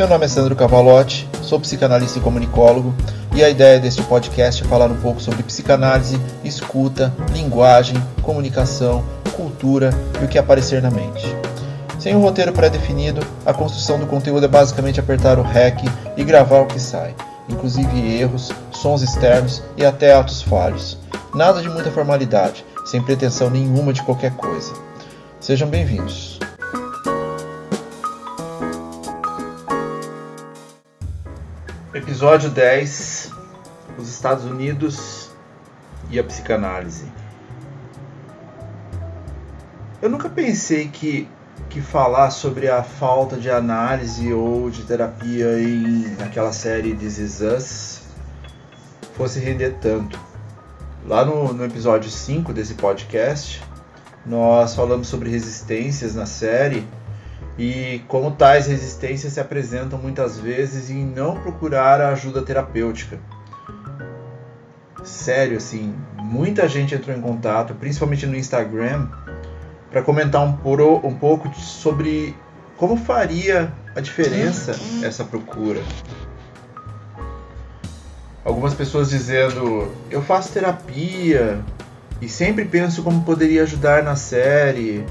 Meu nome é Sandro Cavalotti, sou psicanalista e comunicólogo, e a ideia deste podcast é falar um pouco sobre psicanálise, escuta, linguagem, comunicação, cultura e o que aparecer na mente. Sem um roteiro pré-definido, a construção do conteúdo é basicamente apertar o REC e gravar o que sai, inclusive erros, sons externos e até atos falhos. Nada de muita formalidade, sem pretensão nenhuma de qualquer coisa. Sejam bem-vindos. Episódio 10: Os Estados Unidos e a psicanálise. Eu nunca pensei que, que falar sobre a falta de análise ou de terapia em naquela série This Is Us fosse render tanto. Lá no, no episódio 5 desse podcast, nós falamos sobre resistências na série e como tais resistências se apresentam muitas vezes em não procurar a ajuda terapêutica. Sério, assim, muita gente entrou em contato, principalmente no Instagram, para comentar um, poro, um pouco sobre como faria a diferença essa procura. Algumas pessoas dizendo: eu faço terapia e sempre penso como poderia ajudar na série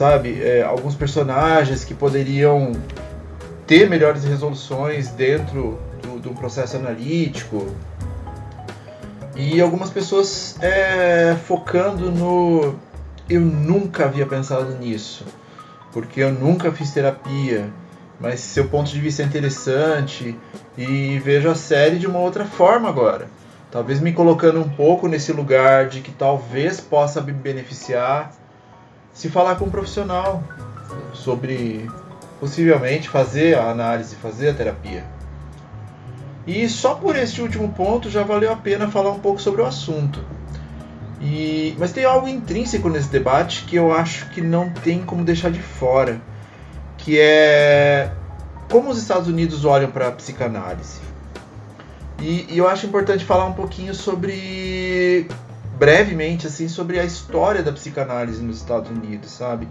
sabe? É, alguns personagens que poderiam ter melhores resoluções dentro do, do processo analítico. E algumas pessoas é, focando no. Eu nunca havia pensado nisso, porque eu nunca fiz terapia, mas seu ponto de vista é interessante e vejo a série de uma outra forma agora. Talvez me colocando um pouco nesse lugar de que talvez possa me beneficiar se falar com um profissional sobre possivelmente fazer a análise, fazer a terapia. E só por este último ponto já valeu a pena falar um pouco sobre o assunto. E, mas tem algo intrínseco nesse debate que eu acho que não tem como deixar de fora, que é como os Estados Unidos olham para a psicanálise. E, e eu acho importante falar um pouquinho sobre brevemente assim sobre a história da psicanálise nos Estados Unidos, sabe?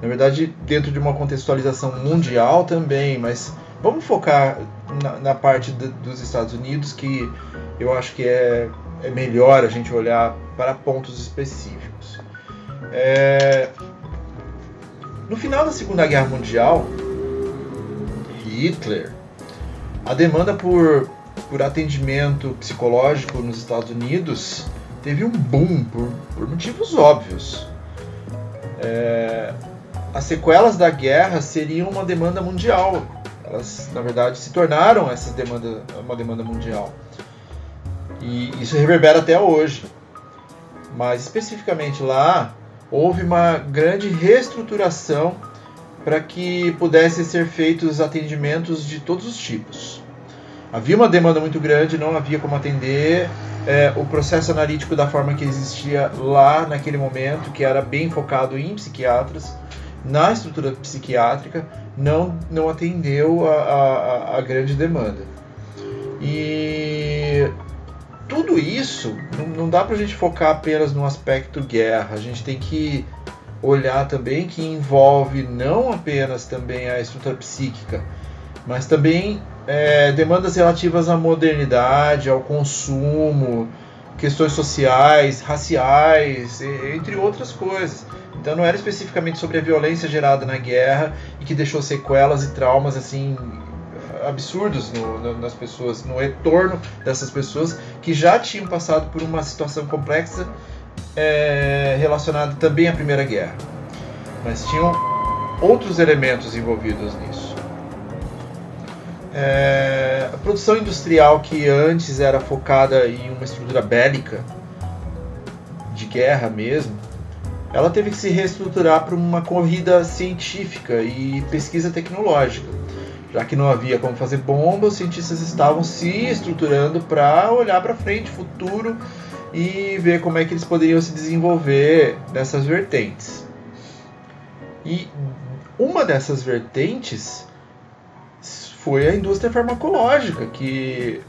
Na verdade, dentro de uma contextualização mundial também, mas vamos focar na, na parte dos Estados Unidos, que eu acho que é, é melhor a gente olhar para pontos específicos. É... No final da Segunda Guerra Mundial, Hitler, a demanda por, por atendimento psicológico nos Estados Unidos teve um boom por, por motivos óbvios. É, as sequelas da guerra seriam uma demanda mundial. Elas, na verdade, se tornaram essa demanda, uma demanda mundial. E isso reverbera até hoje. Mas especificamente lá, houve uma grande reestruturação para que pudessem ser feitos atendimentos de todos os tipos. Havia uma demanda muito grande, não havia como atender, é, o processo analítico da forma que existia lá naquele momento, que era bem focado em psiquiatras, na estrutura psiquiátrica, não, não atendeu a, a, a grande demanda. E tudo isso não, não dá para a gente focar apenas no aspecto guerra, a gente tem que olhar também que envolve não apenas também a estrutura psíquica, mas também é, demandas relativas à modernidade, ao consumo, questões sociais, raciais, entre outras coisas. Então não era especificamente sobre a violência gerada na guerra e que deixou sequelas e traumas assim absurdos no, no, nas pessoas, no retorno dessas pessoas que já tinham passado por uma situação complexa é, relacionada também à Primeira Guerra, mas tinham outros elementos envolvidos nisso. É, a produção industrial que antes era focada em uma estrutura bélica, de guerra mesmo, ela teve que se reestruturar para uma corrida científica e pesquisa tecnológica. Já que não havia como fazer bomba, os cientistas estavam se estruturando para olhar para frente, futuro e ver como é que eles poderiam se desenvolver nessas vertentes. E uma dessas vertentes foi a indústria farmacológica, que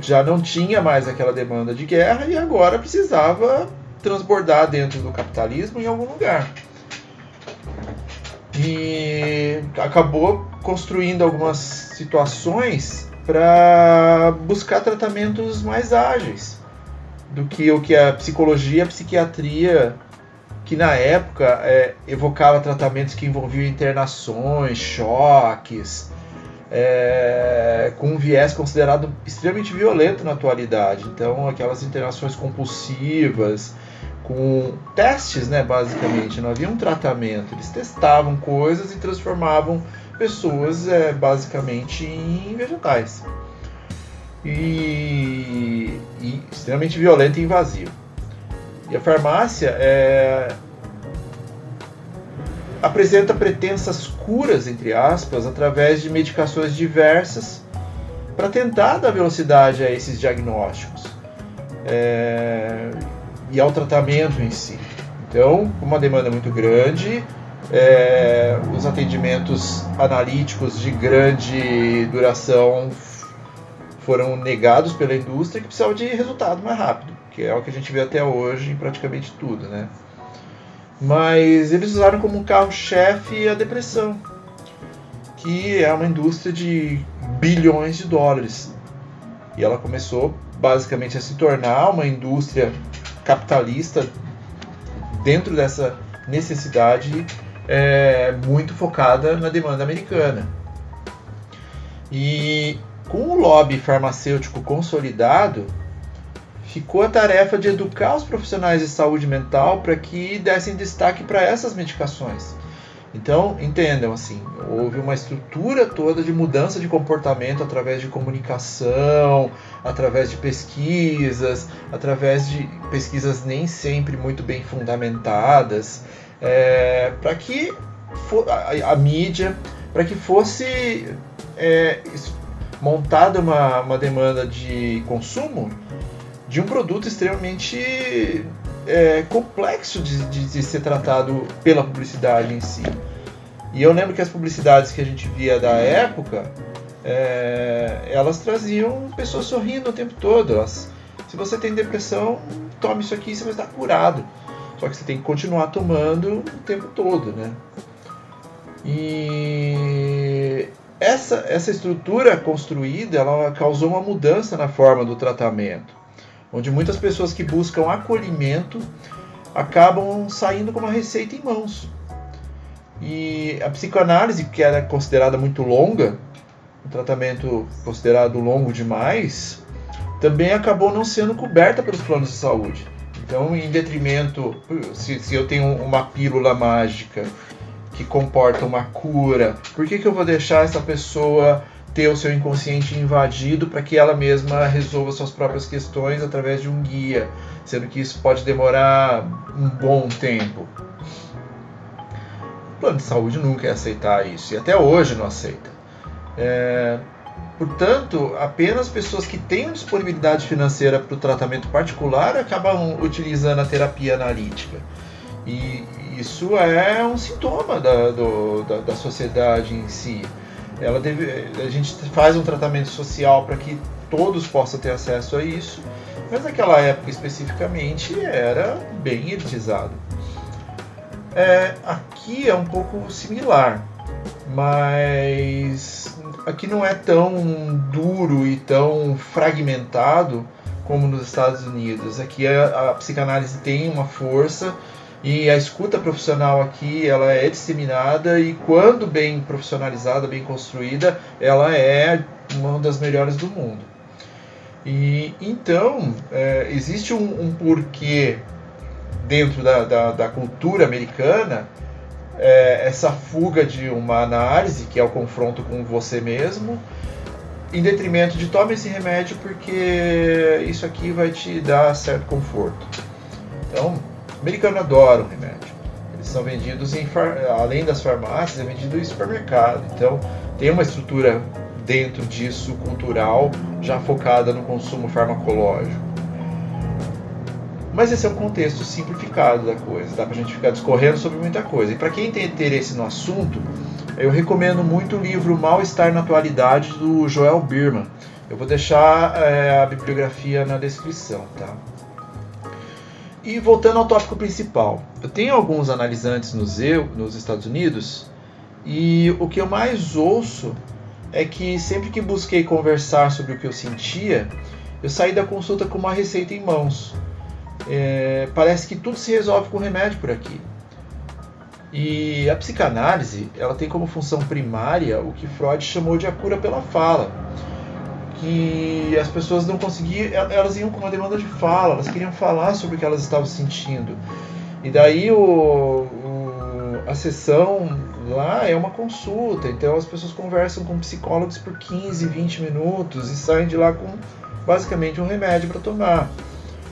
já não tinha mais aquela demanda de guerra e agora precisava transbordar dentro do capitalismo em algum lugar. E acabou construindo algumas situações para buscar tratamentos mais ágeis do que o que a psicologia, a psiquiatria, que na época é, evocava tratamentos que envolviam internações, choques, é, com um viés considerado extremamente violento na atualidade. Então, aquelas internações compulsivas, com testes, né, basicamente, não havia um tratamento. Eles testavam coisas e transformavam pessoas, é, basicamente, em vegetais. E, e extremamente violento e invasivo. E a farmácia é, apresenta pretensas curas, entre aspas, através de medicações diversas para tentar dar velocidade a esses diagnósticos é, e ao tratamento em si. Então, uma demanda muito grande, é, os atendimentos analíticos de grande duração foram negados pela indústria que precisava de resultado mais rápido, que é o que a gente vê até hoje em praticamente tudo, né? Mas eles usaram como carro-chefe a depressão, que é uma indústria de bilhões de dólares. E ela começou basicamente a se tornar uma indústria capitalista dentro dessa necessidade é, muito focada na demanda americana. E com o lobby farmacêutico consolidado, ficou a tarefa de educar os profissionais de saúde mental para que dessem destaque para essas medicações. Então, entendam assim, houve uma estrutura toda de mudança de comportamento através de comunicação, através de pesquisas, através de pesquisas nem sempre muito bem fundamentadas, é, para que a, a, mídia, para que fosse é, montada uma, uma demanda de consumo de um produto extremamente é, complexo de, de, de, ser tratado pela publicidade em si. E eu lembro que as publicidades que a gente via da época, é, elas traziam pessoas sorrindo o tempo todo. Elas, se você tem depressão, tome isso aqui e você vai estar curado. Só que você tem que continuar tomando o tempo todo, né? E essa, essa estrutura construída, ela causou uma mudança na forma do tratamento onde muitas pessoas que buscam acolhimento acabam saindo com uma receita em mãos. E a psicoanálise, que era considerada muito longa, um tratamento considerado longo demais, também acabou não sendo coberta pelos planos de saúde. Então, em detrimento, se, se eu tenho uma pílula mágica que comporta uma cura, por que, que eu vou deixar essa pessoa ter o seu inconsciente invadido para que ela mesma resolva suas próprias questões através de um guia, sendo que isso pode demorar um bom tempo. O plano de saúde nunca ia aceitar isso e até hoje não aceita. É, portanto, apenas pessoas que têm disponibilidade financeira para o tratamento particular acabam utilizando a terapia analítica. E isso é um sintoma da, do, da, da sociedade em si ela deve, a gente faz um tratamento social para que todos possam ter acesso a isso, mas naquela época especificamente era bem elitizado. É, aqui é um pouco similar, mas aqui não é tão duro e tão fragmentado como nos Estados Unidos. Aqui a, a psicanálise tem uma força e a escuta profissional aqui ela é disseminada e quando bem profissionalizada, bem construída, ela é uma das melhores do mundo. E então é, existe um, um, porquê dentro da, da, da cultura americana é, essa fuga de uma análise que é o confronto com você mesmo em detrimento de tome esse remédio porque isso aqui vai te dar certo conforto. Então o americano adora o remédio. Eles são vendidos em além das farmácias, é vendido em supermercado. Então tem uma estrutura dentro disso cultural já focada no consumo farmacológico. Mas esse é um contexto simplificado da coisa, dá pra gente ficar discorrendo sobre muita coisa. E para quem tem interesse no assunto, eu recomendo muito o livro Mal-Estar na Atualidade do Joel Birman. Eu vou deixar é, a bibliografia na descrição, tá? E voltando ao tópico principal, eu tenho alguns analisantes nos, eu, nos Estados Unidos E o que eu mais ouço é que sempre que busquei conversar sobre o que eu sentia, eu saí da consulta com uma receita em mãos. É, parece que tudo se resolve com remédio por aqui. E a psicanálise, ela tem como função primária o que Freud chamou de a cura pela fala. Que as pessoas não conseguiam, elas iam com uma demanda de fala, elas queriam falar sobre o que elas estavam sentindo. E daí o, o, a sessão lá é uma consulta, então as pessoas conversam com psicólogos por 15, 20 minutos e saem de lá com basicamente um remédio para tomar.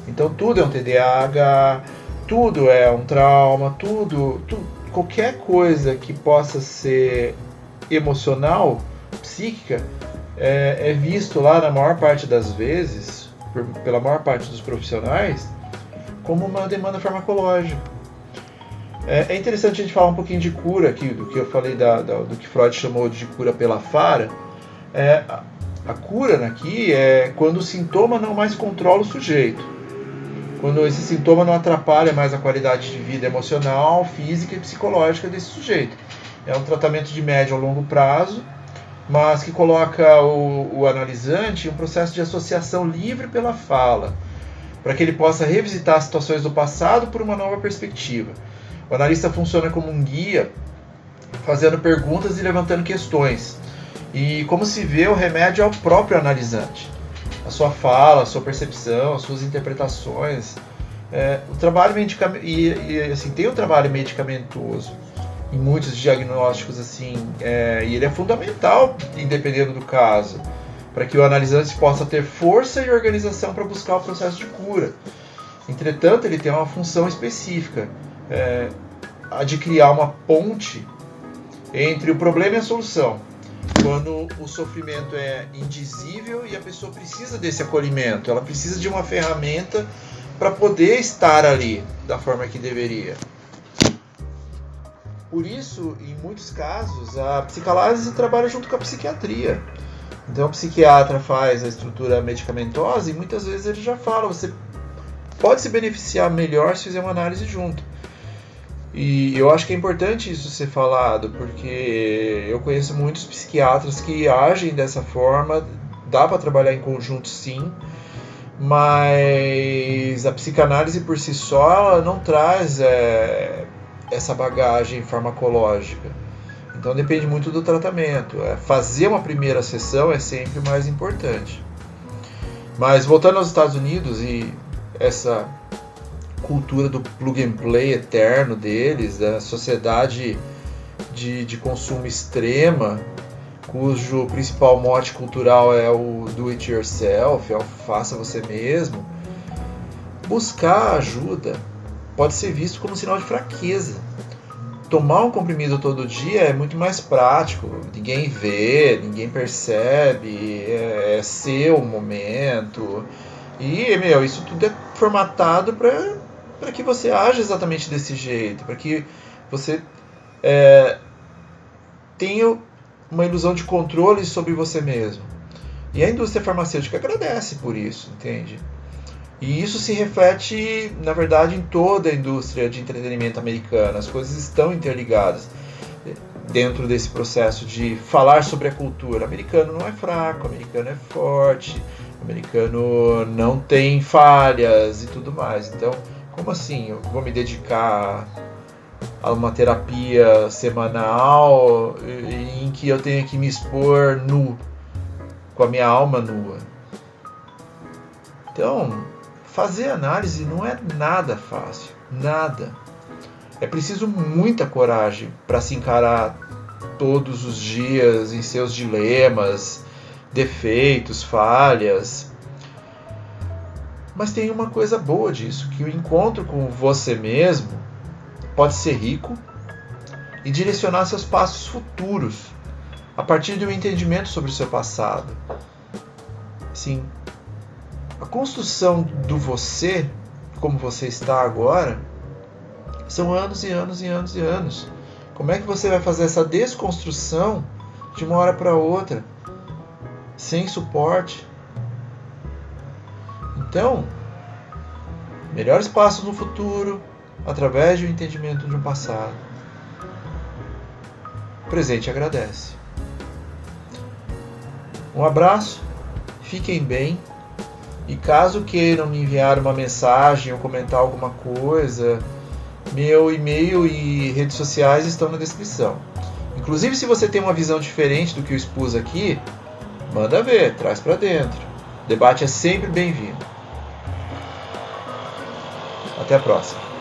Então tudo é um TDAH, tudo é um trauma, tudo, tudo qualquer coisa que possa ser emocional, psíquica, é, é visto lá na maior parte das vezes, por, pela maior parte dos profissionais, como uma demanda farmacológica. É, é, interessante a gente falar um pouquinho de cura aqui, do que eu falei da, da, do que Freud chamou de cura pela fara. É, a, a cura aqui é quando o sintoma não mais controla o sujeito quando esse sintoma não atrapalha mais a qualidade de vida emocional, física e psicológica desse sujeito. É um tratamento de médio a longo prazo, mas que coloca o, o analisante em um processo de associação livre pela fala, para que ele possa revisitar situações do passado por uma nova perspectiva. O analista funciona como um guia, fazendo perguntas e levantando questões. E como se vê, o remédio é o próprio analisante a sua fala, a sua percepção, as suas interpretações. É, o trabalho medicamentoso e, e, assim tem um trabalho medicamentoso em muitos diagnósticos assim é, e ele é fundamental independendo do caso para que o analisante possa ter força e organização para buscar o processo de cura. Entretanto, ele tem uma função específica, é, a de criar uma ponte entre o problema e a solução quando o sofrimento é indizível e a pessoa precisa desse acolhimento, ela precisa de uma ferramenta para poder estar ali da forma que deveria. Por isso, em muitos casos, a psicanálise trabalha junto com a psiquiatria. Então, o psiquiatra faz a estrutura medicamentosa e muitas vezes ele já fala: você pode se beneficiar melhor se fizer uma análise junto. E eu acho que é importante isso ser falado, porque eu conheço muitos psiquiatras que agem dessa forma, dá para trabalhar em conjunto sim, mas a psicanálise por si só não traz é, essa bagagem farmacológica. Então depende muito do tratamento. É, fazer uma primeira sessão é sempre mais importante. Mas voltando aos Estados Unidos e essa cultura do plug and play eterno deles, da sociedade de, de consumo extrema, cujo principal mote cultural é o do it yourself, é o faça você mesmo, buscar ajuda pode ser visto como sinal de fraqueza. Tomar um comprimido todo dia é muito mais prático, ninguém vê, ninguém percebe, é, é seu momento. E, meu, isso tudo é formatado para que você age exatamente desse jeito, para que você é, tenha uma ilusão de controle sobre você mesmo. E a indústria farmacêutica agradece por isso, entende? E isso se reflete, na verdade, em toda a indústria de entretenimento americana. As coisas estão interligadas dentro desse processo de falar sobre a cultura. O americano não é fraco, americano é forte, americano não tem falhas e tudo mais. Então, como assim? Eu vou me dedicar a uma terapia semanal em que eu tenho que me expor nu, com a minha alma nua. Então, fazer análise não é nada fácil, nada. É preciso muita coragem para se encarar todos os dias em seus dilemas, defeitos, falhas, mas tem uma coisa boa disso, que o encontro com você mesmo pode ser rico e direcionar seus passos futuros a partir de um entendimento sobre o seu passado. Sim, a construção do você, como você está agora, são anos e anos e anos e anos. Como é que você vai fazer essa desconstrução de uma hora para outra, sem suporte, então, melhores passos no futuro através do entendimento de um passado. presente agradece. Um abraço, fiquem bem. E caso queiram me enviar uma mensagem ou comentar alguma coisa, meu e-mail e redes sociais estão na descrição. Inclusive, se você tem uma visão diferente do que eu expus aqui, manda ver, traz para dentro. O debate é sempre bem-vindo. Até a próxima.